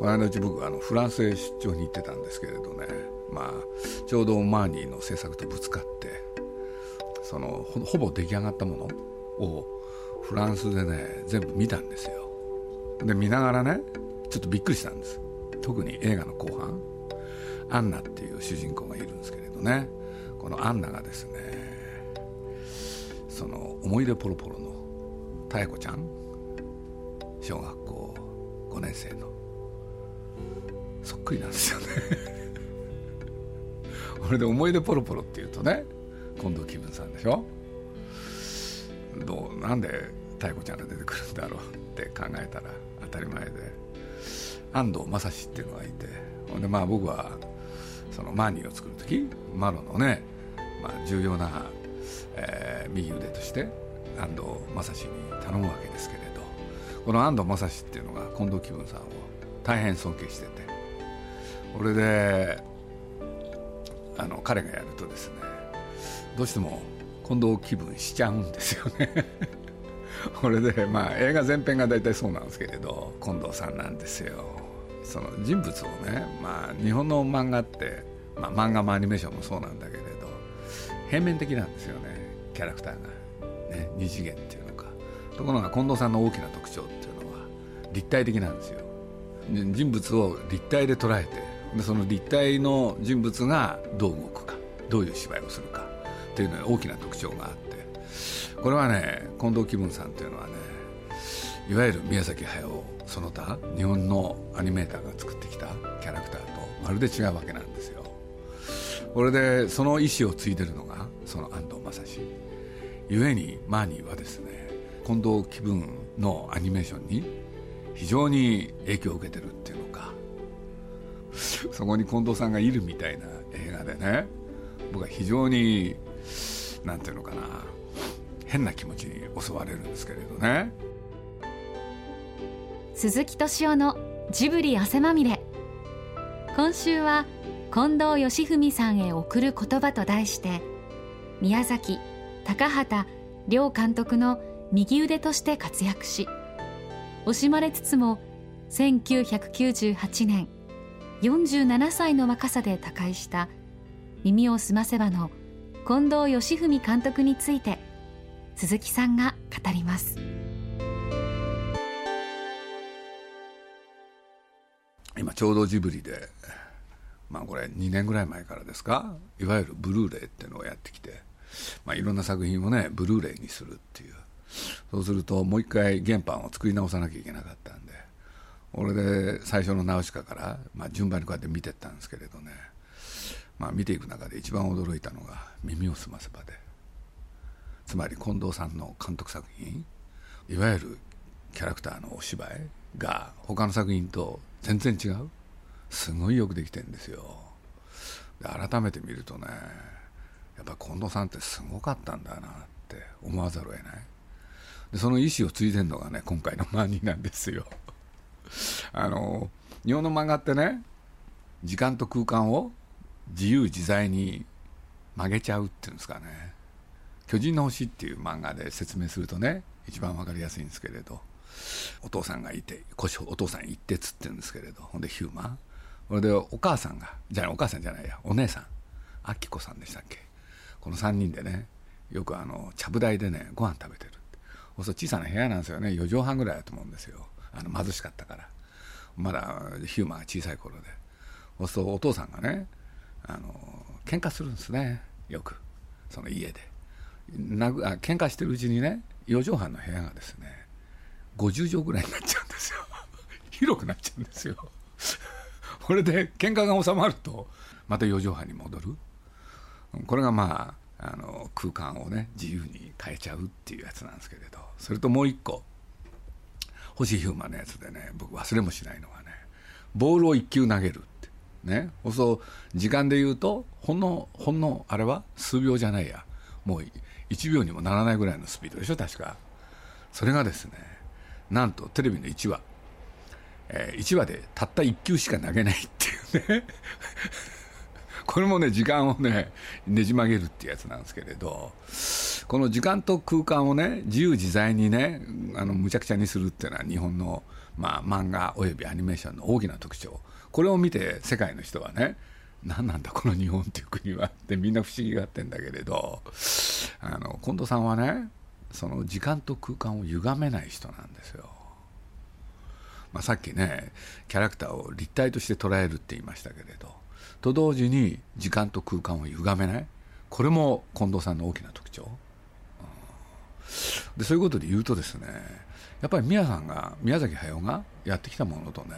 この間うち僕あのフランスへ出張に行ってたんですけれどね。まあちょうどマーニーの制作とぶつかってそのほぼ出来上がったものをフランスでね全部見たんですよ。で見ながらねちょっとびっくりしたんです。特に映画の後半アンナっていう主人公がいるんですけれどね。このアンナがですねその思い出ポロポロの妙子ちゃん小学校5年生のそっくりなんですよね。これで思い出ポロポロっていうとね近藤気分さんでしょ？どうなんで妙子ちゃんが出てくるんだろうって考えたら当たり前で。安藤正史っていうのがいてほんでまあ僕はそのマーニーを作る時マロのね、まあ、重要な、えー、右腕として安藤正史に頼むわけですけれど。この安藤正史っていうのが近藤気分さんを大変尊敬してて。これであの彼がやるとですねどうしても近藤気分しちゃうんですよね。これでまあ映画全編が大体そうなんですけれど近藤さんなんですよ。その人物をねまあ日本の漫画って、まあ、漫画もアニメーションもそうなんだけれど平面的なんですよねキャラクターが、ね、二次元っていうのか。ところが近藤さんの大きな特徴っていうのは立体的なんですよ。人物を立体で捉えてでその立体の人物がどう動くかどういう芝居をするかっていうのに大きな特徴があってこれはね近藤紀文さんというのはねいわゆる宮崎駿その他日本のアニメーターが作ってきたキャラクターとまるで違うわけなんですよ。これでその意思を継いでるのがその安藤正史。ゆえにマーニーはですね近藤紀文のアニメーションに非常に影響を受けてるっていうのか。そこに近藤さんがいるみたいな映画でね僕は非常になんていうのかな変な気持ちに襲われるんですけれどね。鈴木敏夫のジブリ汗まみれ。今週は近藤義文さんへ送る言葉と題して宮崎高畑両監督の右腕として活躍し惜しまれつつも1998年47歳の若さで他界した耳をすませばの近藤義文監督について鈴木さんが語ります。今ちょうどジブリでまあこれ2年ぐらい前からですかいわゆるブルーレイっていうのをやってきて、まあ、いろんな作品をねブルーレイにするっていうそうするともう一回原版を作り直さなきゃいけなかったんで俺で最初のナウシカから、まあ、順番にこうやって見てったんですけれどね。まあ見ていく中で一番驚いたのが「耳をすませば」で。つまり近藤さんの監督作品いわゆるキャラクターのお芝居が他の作品と全然違う。すごいよくできてるんですよ。で改めて見るとねやっぱ近藤さんってすごかったんだなって思わざるを得ない。でその意思を継いでるのがね今回のマニなんですよ。あの日本の漫画ってね時間と空間を自由自在に曲げちゃうっていうんですかね「巨人の星」っていう漫画で説明するとね一番分かりやすいんですけれどお父さんがいてお父さん行ってっつってるんですけれどほんでヒューマン。それでお母さんがじゃないお母さんじゃないやお姉さん。あきこさんでしたっけ。この3人でねよくあのちゃぶ台でねご飯食べてる。そう小さな部屋なんですよね。4畳半ぐらいだと思うんですよ。あの貧しかったから。まだヒューマンが小さい頃で。そうするとお父さんがねあの喧嘩するんですね。よく。その家で。なあ喧嘩してるうちにね4畳半の部屋がですね50畳ぐらいになっちゃうんですよ。広くなっちゃうんですよ。これで喧嘩が収まるとまた4畳半に戻る。これがまああの空間をね自由に変えちゃうっていうやつなんですけれどそれともう一個星ヒューマンのやつでね僕忘れもしないのがねボールを1球投げるってねそう時間で言うとほんのほんのあれは数秒じゃないやもう1秒にもならないぐらいのスピードでしょ確か。それがですねなんとテレビの1話、えー、1話でたった1球しか投げないっていうね。これもね時間をねねじ曲げるっていうやつなんですけれどこの時間と空間をね自由自在にねあのむちゃくちゃにするっていうのは日本のまあ、漫画およびアニメーションの大きな特徴これを見て世界の人はね何なんだこの日本っていう国はってみんな不思議がってんだけれどあの近藤さんはねその時間と空間を歪めない人なんですよ。まあ、さっきねキャラクターを立体として捉えるって言いましたけれどと同時に時間と空間を歪めない。これも近藤さんの大きな特徴、うん、でそういうことで言うとですねやっぱり宮さんが宮崎駿がやってきたものとね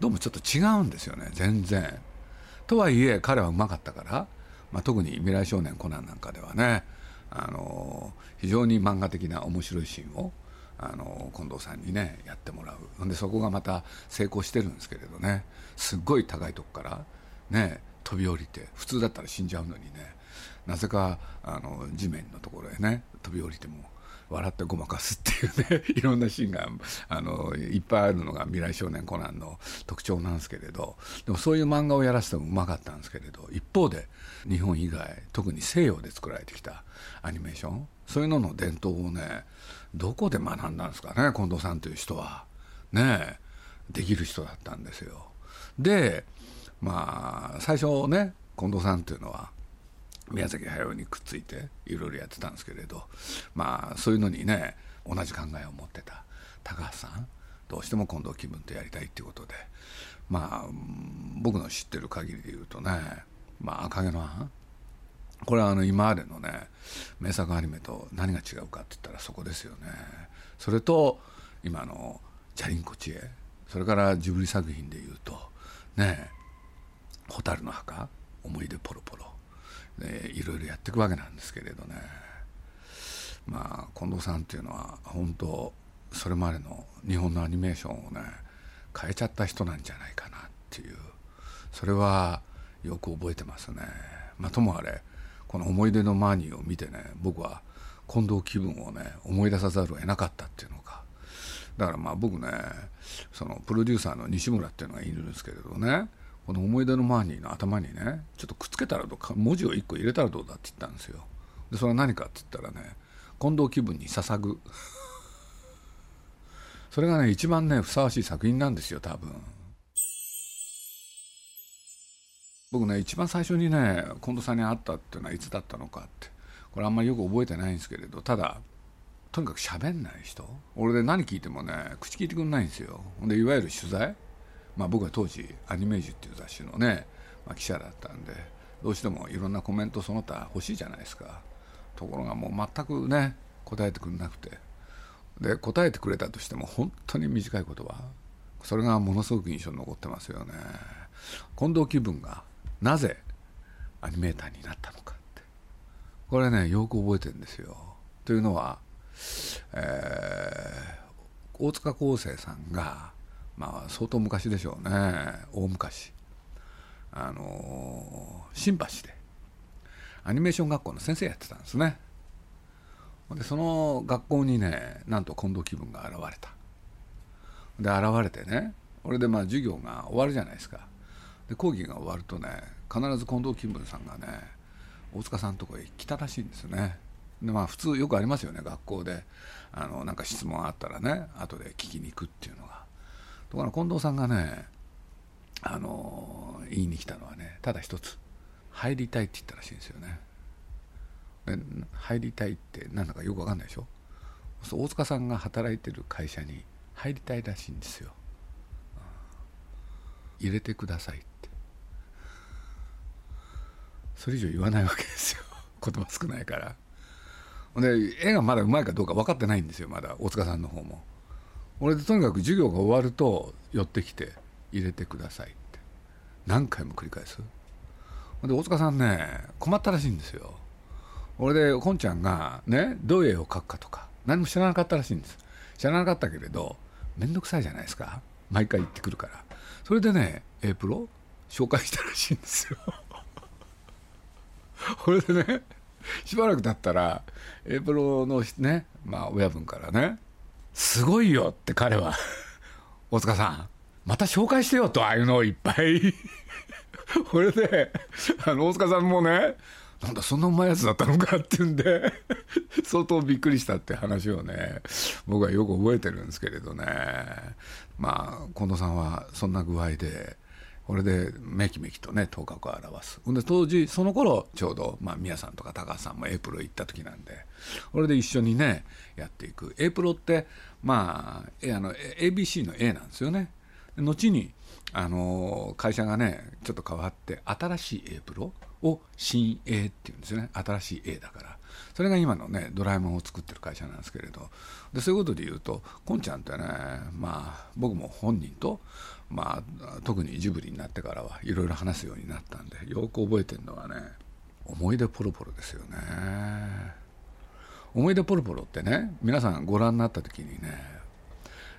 どうもちょっと違うんですよね全然。とはいえ彼はうまかったから、まあ、特に「未来少年コナン」なんかではねあの非常に漫画的な面白いシーンをあの近藤さんにねやってもらう。でそこがまた成功してるんですけれどねすっごい高いとこからね飛び降りて普通だったら死んじゃうのにね。なぜかあの地面のところへね飛び降りても笑ってごまかすっていうね いろんなシーンがあのいっぱいあるのが「未来少年コナン」の特徴なんですけれどでもそういう漫画をやらせてもうまかったんですけれど一方で日本以外特に西洋で作られてきたアニメーションそういうのの伝統をねどこで学んだんですかね近藤さんという人は。ねできる人だったんですよ。でまあ最初ね近藤さんっていうのは宮崎駿にくっついていろいろやってたんですけれどまあそういうのにね同じ考えを持ってた高橋さんどうしても近藤気分とやりたいっていうことでまあ僕の知ってる限りで言うとね「まあ、赤毛のアン」これはあの今までのね名作アニメと何が違うかって言ったらそこですよね。それと今の「チャリンコ知恵」それからジブリ作品でいうとね「蛍の墓」「思い出ポロポロ」ね、いろいろやっていくわけなんですけれどね。まあ近藤さんっていうのは本当それまでの日本のアニメーションをね変えちゃった人なんじゃないかなっていう。それはよく覚えてますね。まあ、ともあれこの「思い出のマーニー」を見てね僕は近藤気分をね思い出さざるを得なかったっていうのか。だからまあ僕ねそのプロデューサーの西村っていうのがいるんですけれどね。この思い出のマーニーの頭にねちょっとくっつけたらどうか文字を1個入れたらどうだって言ったんですよ。でそれは何かって言ったらね近藤気分に捧ぐ。それがね一番ねふさわしい作品なんですよ多分。僕ね一番最初にね近藤さんに会ったっていうのはいつだったのかって。これあんまりよく覚えてないんですけれどただとにかく喋んない人。俺で何聞いてもね口聞いてくんないんですよ。でいわゆる取材まあ、僕は当時「アニメージュ」っていう雑誌のね、まあ、記者だったんでどうしてもいろんなコメントその他欲しいじゃないですか。ところがもう全くね答えてくれなくて。で答えてくれたとしても本当に短い言葉それがものすごく印象に残ってますよね。近藤気分がなぜアニメーターになったのかって。これねよく覚えてるんですよ。というのは、えー、大塚康生さんがまあ相当昔でしょうね。大昔。あの新橋で。アニメーション学校の先生やってたんですね。でその学校にねなんと近藤気分が現れた。で現れてね俺でまあ授業が終わるじゃないですか。で講義が終わるとね必ず近藤気分さんがね大塚さんのとこへ来たらしいんですよね。でまあ普通よくありますよね学校で。あのなんか質問あったらね後で聞きに行くっていうのが。ところが近藤さんがねあの言いに来たのはねただ一つ入りたいって言ったらしいんですよね。入りたいって何だかよく分かんないでしょ？大塚さんが働いてる会社に入りたいらしいんですよ、入れてくださいって。それ以上言わないわけですよ。言葉少ないから。で絵がまだうまいかどうか分かってないんですよまだ大塚さんの方も。俺でとにかく授業が終わると寄ってきて入れてくださいって。何回も繰り返す。で大塚さんね困ったらしいんですよ。俺でこんちゃんがねどういう絵を描くかとか何も知らなかったらしいんです。知らなかったけれど面倒くさいじゃないですか。毎回行ってくるから。それでね A プロ紹介したらしいんですよ。これでねしばらく経ったら A プロのねまあ親分からねすごいよって彼は。大塚さんまた紹介してよとああいうのをいっぱい。これであの大塚さんもねなんだそんなうまいやつだったのかっていうんで 相当びっくりしたって話をね僕はよく覚えてるんですけれどね。まあ近藤さんはそんな具合でこれでめきめきとね頭角を現す。で当時その頃ちょうど、まあ、宮さんとか高橋さんもエプロ行った時なんでこれで一緒にねやっていく。エプロってまああの ABC の A なんですよね。後にあの会社がねちょっと変わって新しい A プロを新 A っていうんですよね。新しい A だから。それが今のねドラえもんを作ってる会社なんですけれど。でそういうことで言うとこんちゃんってねまあ僕も本人とまあ特にジブリになってからはいろいろ話すようになったんでよく覚えてるのはね思い出ポロポロですよね。思い出ポロポロってね皆さんご覧になった時にね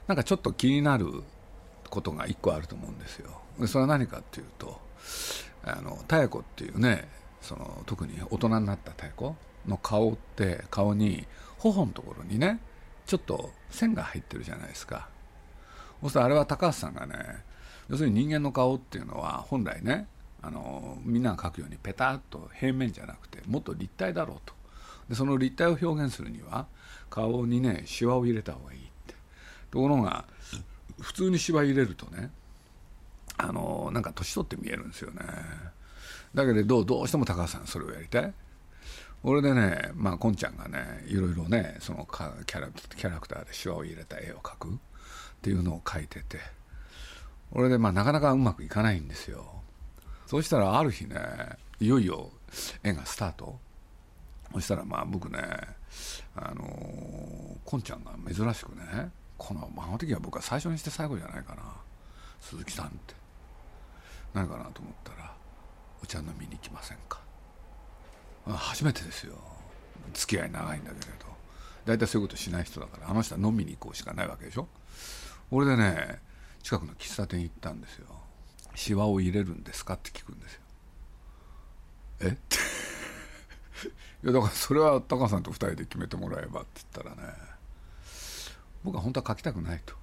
なんかちょっと気になることが一個あると思うんですよ。それは何かっていうとあの妙子っていうねその特に大人になった妙子の顔って顔に頬のところにねちょっと線が入ってるじゃないですか。そうするとあれは高橋さんがね要するに人間の顔っていうのは本来ねあのみんなが描くようにペタッと平面じゃなくてもっと立体だろうと。でその立体を表現するには顔にねシワを入れた方がいいって。ところが普通にシワ入れるとねあのなんか年取って見えるんですよね。だけどどうしても高橋さんそれをやりたい。俺でねまあこんちゃんがねいろいろねそのキャラキャラクターでシワを入れた絵を描く。っていうのを描いてて。俺でまあなかなかうまくいかないんですよ。そうしたらある日ねいよいよ絵がスタート。そしたらまあ僕ねあのこんちゃんが珍しくねこのあの時は僕は最初にして最後じゃないかな。鈴木さんって。何かなと思ったら「お茶飲みに行きませんか?」初めてですよ。付き合い長いんだけれど。大体そういうことしない人だからあの人は飲みに行こうしかないわけでしょ。俺でね近くの喫茶店行ったんですよ「シワを入れるんですか?」って聞くんですよえって いやだからそれはタカさんと2人で決めてもらえばって言ったらね僕は本当は書きたくないと。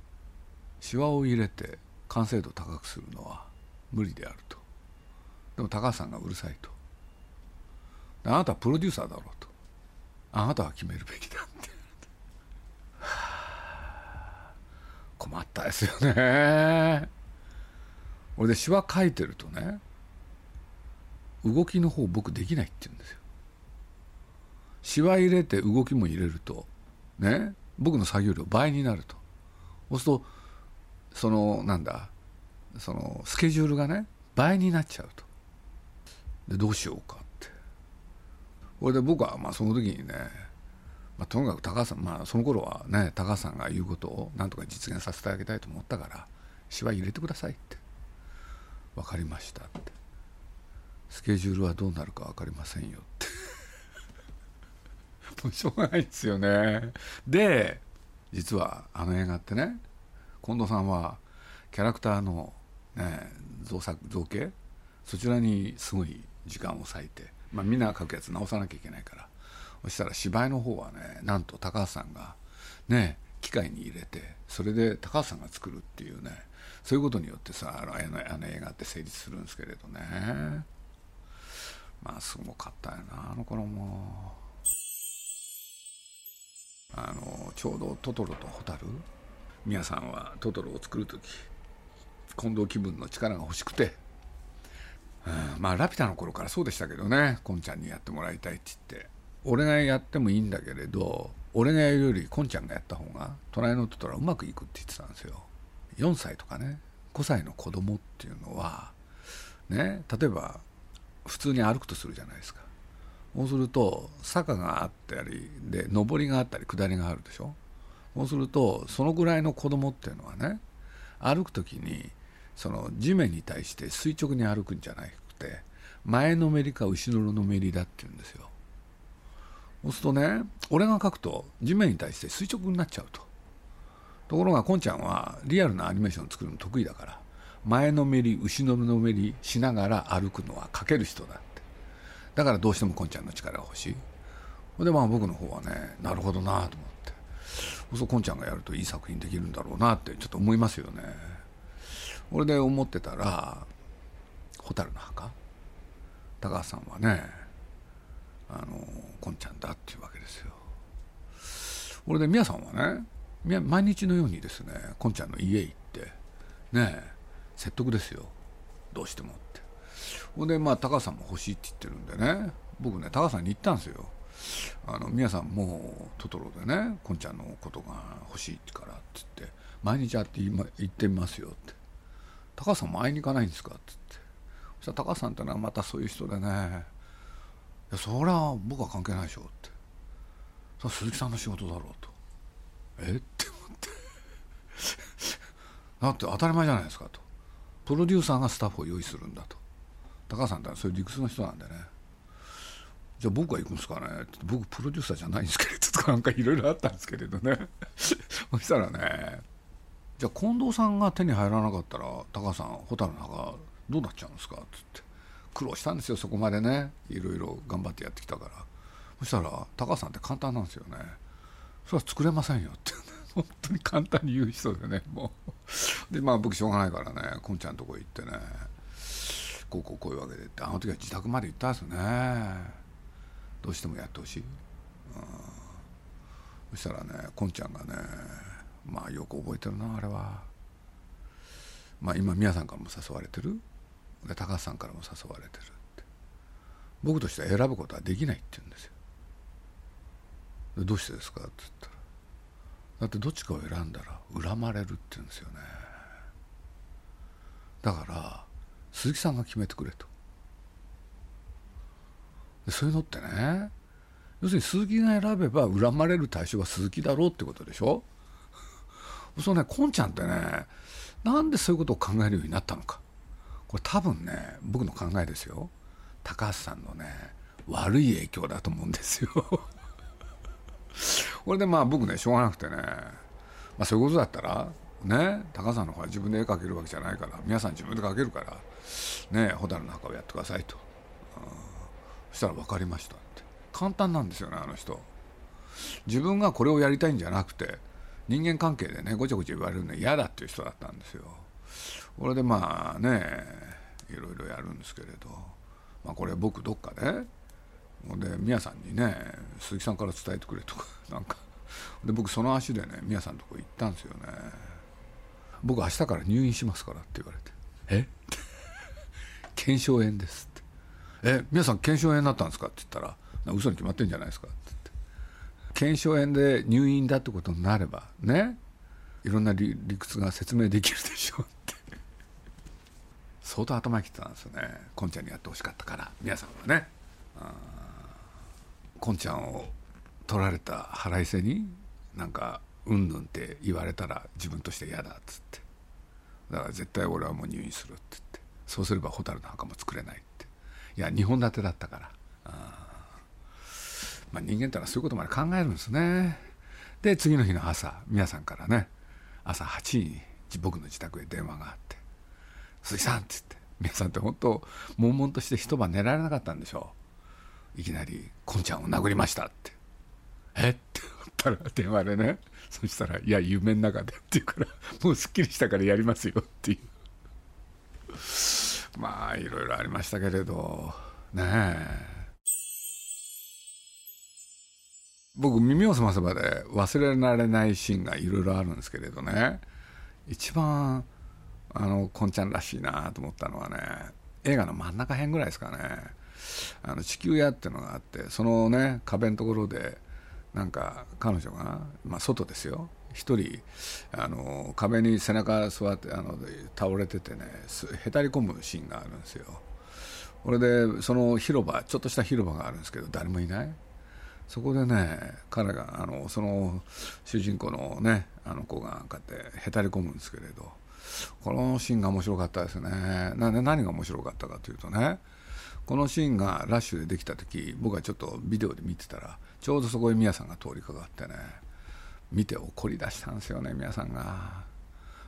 シワを入れて完成度高くするのは無理であると。でも高橋さんがうるさいと。あなたはプロデューサーだろうと。あなたは決めるべきだって。困ったですよね。俺でシワ書いてるとね動きの方僕できないって言うんですよ。シワ入れて動きも入れるとね僕の作業量倍になると。そうするとそのなんだそのスケジュールがね倍になっちゃうと。でどうしようかって。これで僕はまあその時にね、まあ、とにかく高橋さんまあその頃はね高橋さんが言うことをなんとか実現させてあげたいと思ったから芝居入れてくださいって分かりましたって。スケジュールはどうなるか分かりませんよって。もうしょうがないですよね。で実はあの映画ってね近藤さんはキャラクターの、ね、造作造形そちらにすごい時間を割いて、まあ、みんなが描くやつ直さなきゃいけないからそしたら芝居の方はねなんと高橋さんがね機械に入れてそれで高橋さんが作るっていうねそういうことによってさあのあの映画って成立するんですけれどね。まあすごかったよなあの頃も。あのちょうどトトロとホタル皆さんはトトロを作る時近藤気分の力が欲しくて、うん、まあラピュタの頃からそうでしたけどねこんちゃんにやってもらいたいって言って。俺がやってもいいんだけれど俺がやるよりこんちゃんがやった方が隣のトトロはうまくいくって言ってたんですよ。4歳とかね。5歳の子供っていうのはね例えば普通に歩くとするじゃないですか。そうすると坂があったりで上りがあったり下りがあるでしょ。そうするとそのぐらいの子供っていうのはね歩く時にその地面に対して垂直に歩くんじゃなくて前のめりか後ろのめりだって言うんですよ。そうするとね俺が描くと地面に対して垂直になっちゃうと。ところがこんちゃんはリアルなアニメーションを作るの得意だから前のめり後ろのめりしながら歩くのは描ける人だって。だからどうしてもこんちゃんの力が欲しい。でまあ僕の方はねなるほどなと思って。そうこんちゃんがやるといい作品できるんだろうなってちょっと思いますよね。俺で思ってたら「蛍の墓」高橋さんはねあのこんちゃんだっていうわけですよ。これで宮さんはね毎日のようにですねこんちゃんの家行ってねえ説得ですよ。どうしてもって。ほんでまあ高橋さんも欲しいって言ってるんでね僕ね高橋さんに言ったんですよ。あの皆さんもうトトロでねこんちゃんのことが欲しいからって言って毎日会って言ってみますよって。高橋さんも会いに行かないんですかって言って。そしたら高橋さんってのはまたそういう人でねやそりゃ僕は関係ないでしょってそれ鈴木さんの仕事だろうとえ？って思って。だって当たり前じゃないですかと。プロデューサーがスタッフを用意するんだと。高橋さんってそういう理屈の人なんでねじゃあ僕は行くんですかね？って僕プロデューサーじゃないんですけれどとか なんかいろいろあったんですけれどね。そしたらねじゃあ近藤さんが手に入らなかったら高橋さん蛍の墓どうなっちゃうんですか？っつって。苦労したんですよそこまでね。いろいろ頑張ってやってきたから。そしたら高橋さんって簡単なんですよね。それは作れませんよって。本当に簡単に言う人でねもう。でまあ僕しょうがないからね。こんちゃんのとこ行ってね。こうこうこういうわけでって。あの時は自宅まで行ったんですよね。どうしてもやってほしい、うん、そしたらねこんちゃんがねまあよく覚えてるなあれは。まあ今宮さんからも誘われてる。で高橋さんからも誘われてるって。僕としては選ぶことはできないって言うんですよ。でどうしてですかって言ったらだってどっちかを選んだら恨まれるって言うんですよね。だから鈴木さんが決めてくれと。でそういうのってね要するに鈴木が選べば恨まれる対象は鈴木だろうってことでしょ？そうねこんちゃんってねなんでそういうことを考えるようになったのか。これ多分ね僕の考えですよ。高橋さんのね悪い影響だと思うんですよ。これでまあ僕ねしょうがなくてね、まあ、そういうことだったらね高橋さんの方は自分で絵描けるわけじゃないから皆さん自分で描けるからね蛍の墓をやってくださいと、うん、そしたら分かりましたって。簡単なんですよねあの人。自分がこれをやりたいんじゃなくて人間関係でねごちゃごちゃ言われるの嫌だっていう人だったんですよ。これでまあねいろいろやるんですけれど、まあ、これ僕どっかで。で宮さんにね鈴木さんから伝えてくれとか。なんか。で僕その足でね宮さんのとこ行ったんですよね。僕明日から入院しますからって言われて。え？腱鞘炎ですって。え宮さん腱鞘炎になったんですかって言ったら嘘に決まってんじゃないですかって言って。腱鞘炎で入院だってことになればねいろんな理屈が説明できるでしょうって。相当頭切ってたんですよね。こんちゃんにやってほしかったから。皆さんはね。こんちゃんを取られた腹いせになんかうんぬんって言われたら自分として嫌だっつって。だから絶対俺はもう入院するって言って。そうすれば蛍の墓も作れないって。いや2本立てだったから。まあ、人間ってのはそういうことまで考えるんですね。で次の日の朝皆さんからね朝8時に僕の自宅へ電話があって「鈴木さん」って言って皆さんって本当悶々として一晩寝られなかったんでしょう。いきなり「こんちゃんを殴りました」って「え？っ?」て思ったら電話でね。そしたら「いや夢の中で」って言うから「もうすっきりしたからやりますよ」っていう。まあいろいろありましたけれど。ねえ。僕耳を澄ませばで忘れられないシーンがいろいろあるんですけれどね。一番あのこんちゃんらしいなと思ったのはね映画の真ん中辺ぐらいですかね。あの地球屋っていうのがあってそのね壁のところでなんか彼女が、まあ、外ですよ。一人あの壁に背中座ってあの倒れててねへたり込むシーンがあるんですよ。これでその広場ちょっとした広場があるんですけど誰もいない。そこでね彼があのその主人公のねあの子がこうやってへたり込むんですけれど。このシーンが面白かったですねなで何が面白かったかというとねこのシーンがラッシュでできた時僕はちょっとビデオで見てたらちょうどそこへ宮さんが通りかかってね見て怒り出したんですよね宮さんが。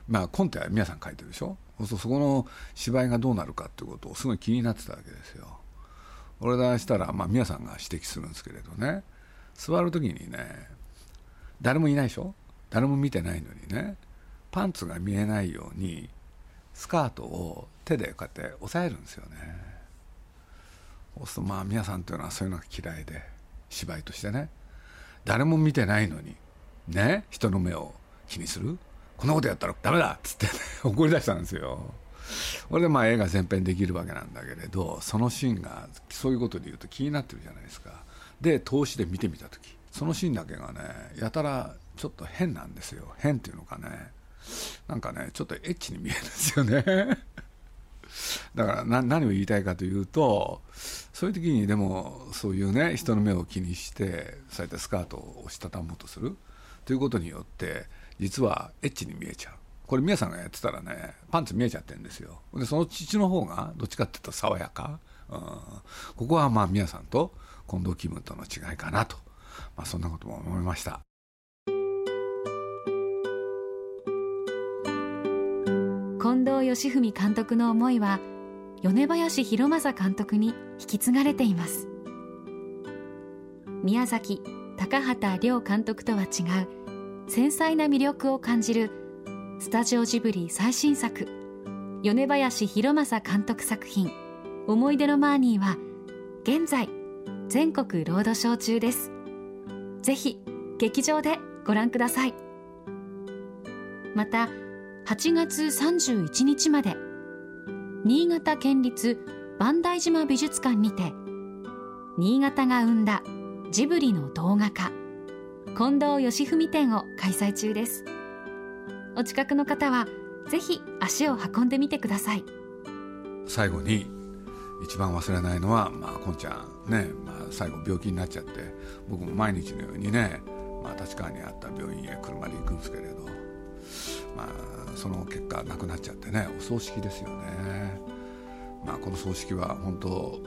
まあコンテは宮さん書いてるでしょ？そそこの芝居がどうなるかっていうことをすごい気になってたわけですよ。俺がしたら、まあ、皆さんが指摘するんですけれどね座る時にね誰もいないでしょ？誰も見てないのにねパンツが見えないようにスカートを手でこうやって押さえるんですよね。そうするとまあ皆さんというのはそういうのが嫌いで芝居としてね。誰も見てないのにね人の目を気にする。こんなことやったらダメだ!っつって、ね、怒り出したんですよ。これでまあ映画全編できるわけなんだけれどそのシーンがそういうことで言うと気になってるじゃないですか。で投資で見てみた時。そのシーンだけがねやたらちょっと変なんですよ。変っていうのかね。なんかねちょっとエッチに見えるんですよね。だから何を言いたいかというとそういう時にでもそういうね人の目を気にしてそうやってスカートを押したたもうとする。ということによって実はエッチに見えちゃう。これ宮さんがやってたらねパンツ見えちゃってるんですよ。でその父の方がどっちかっていうと爽やか、うん、ここはまあ宮さんと近藤気分との違いかなと、まあ、そんなことも思いました。義文監督の思いは米林弘正監督に引き継がれています。宮崎高畑亮監督とは違う繊細な魅力を感じるスタジオジブリ最新作米林弘正監督作品「思い出のマーニー」は現在全国ロードショー中です。ぜひ劇場でご覧ください。また8月31日まで。新潟県立磐梯島美術館にて新潟が生んだジブリの動画化。近藤義文展を開催中です。お近くの方はぜひ足を運んでみてください。最後に一番忘れないのは、まあ、こんちゃんね、まあ、最後病気になっちゃって僕も毎日のようにね、まあ、立川にあった病院へ車で行くんですけれどまあ、その結果亡くなっちゃってねお葬式ですよね、まあ、この葬式は本当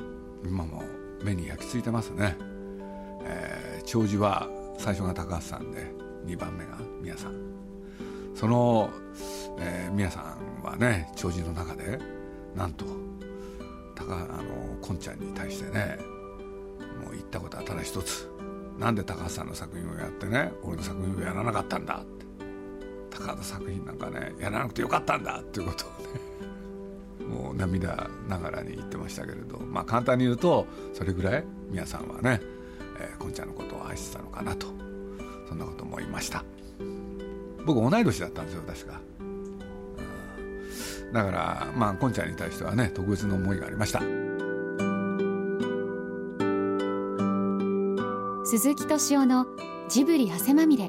今も目に焼き付いてますね、えー、弔辞は最初が高橋さんで2番目が宮さん。その、えー、宮さんはね弔辞の中でなんと高あのこんちゃんに対してねもう言ったことはただ一つ。なんで高橋さんの作品をやってね俺の作品をやらなかったんだ高田作品なんかねやらなくてよかったんだっていうことをねもう涙ながらに言ってましたけれどまあ簡単に言うとそれぐらい皆さんはね、えー、こんちゃんのことを愛してたのかなとそんなこと思いました。僕同い年だったんですよ確か、だからまあこんちゃんに対してはね特別な思いがありました。鈴木敏夫のジブリ汗まみれ。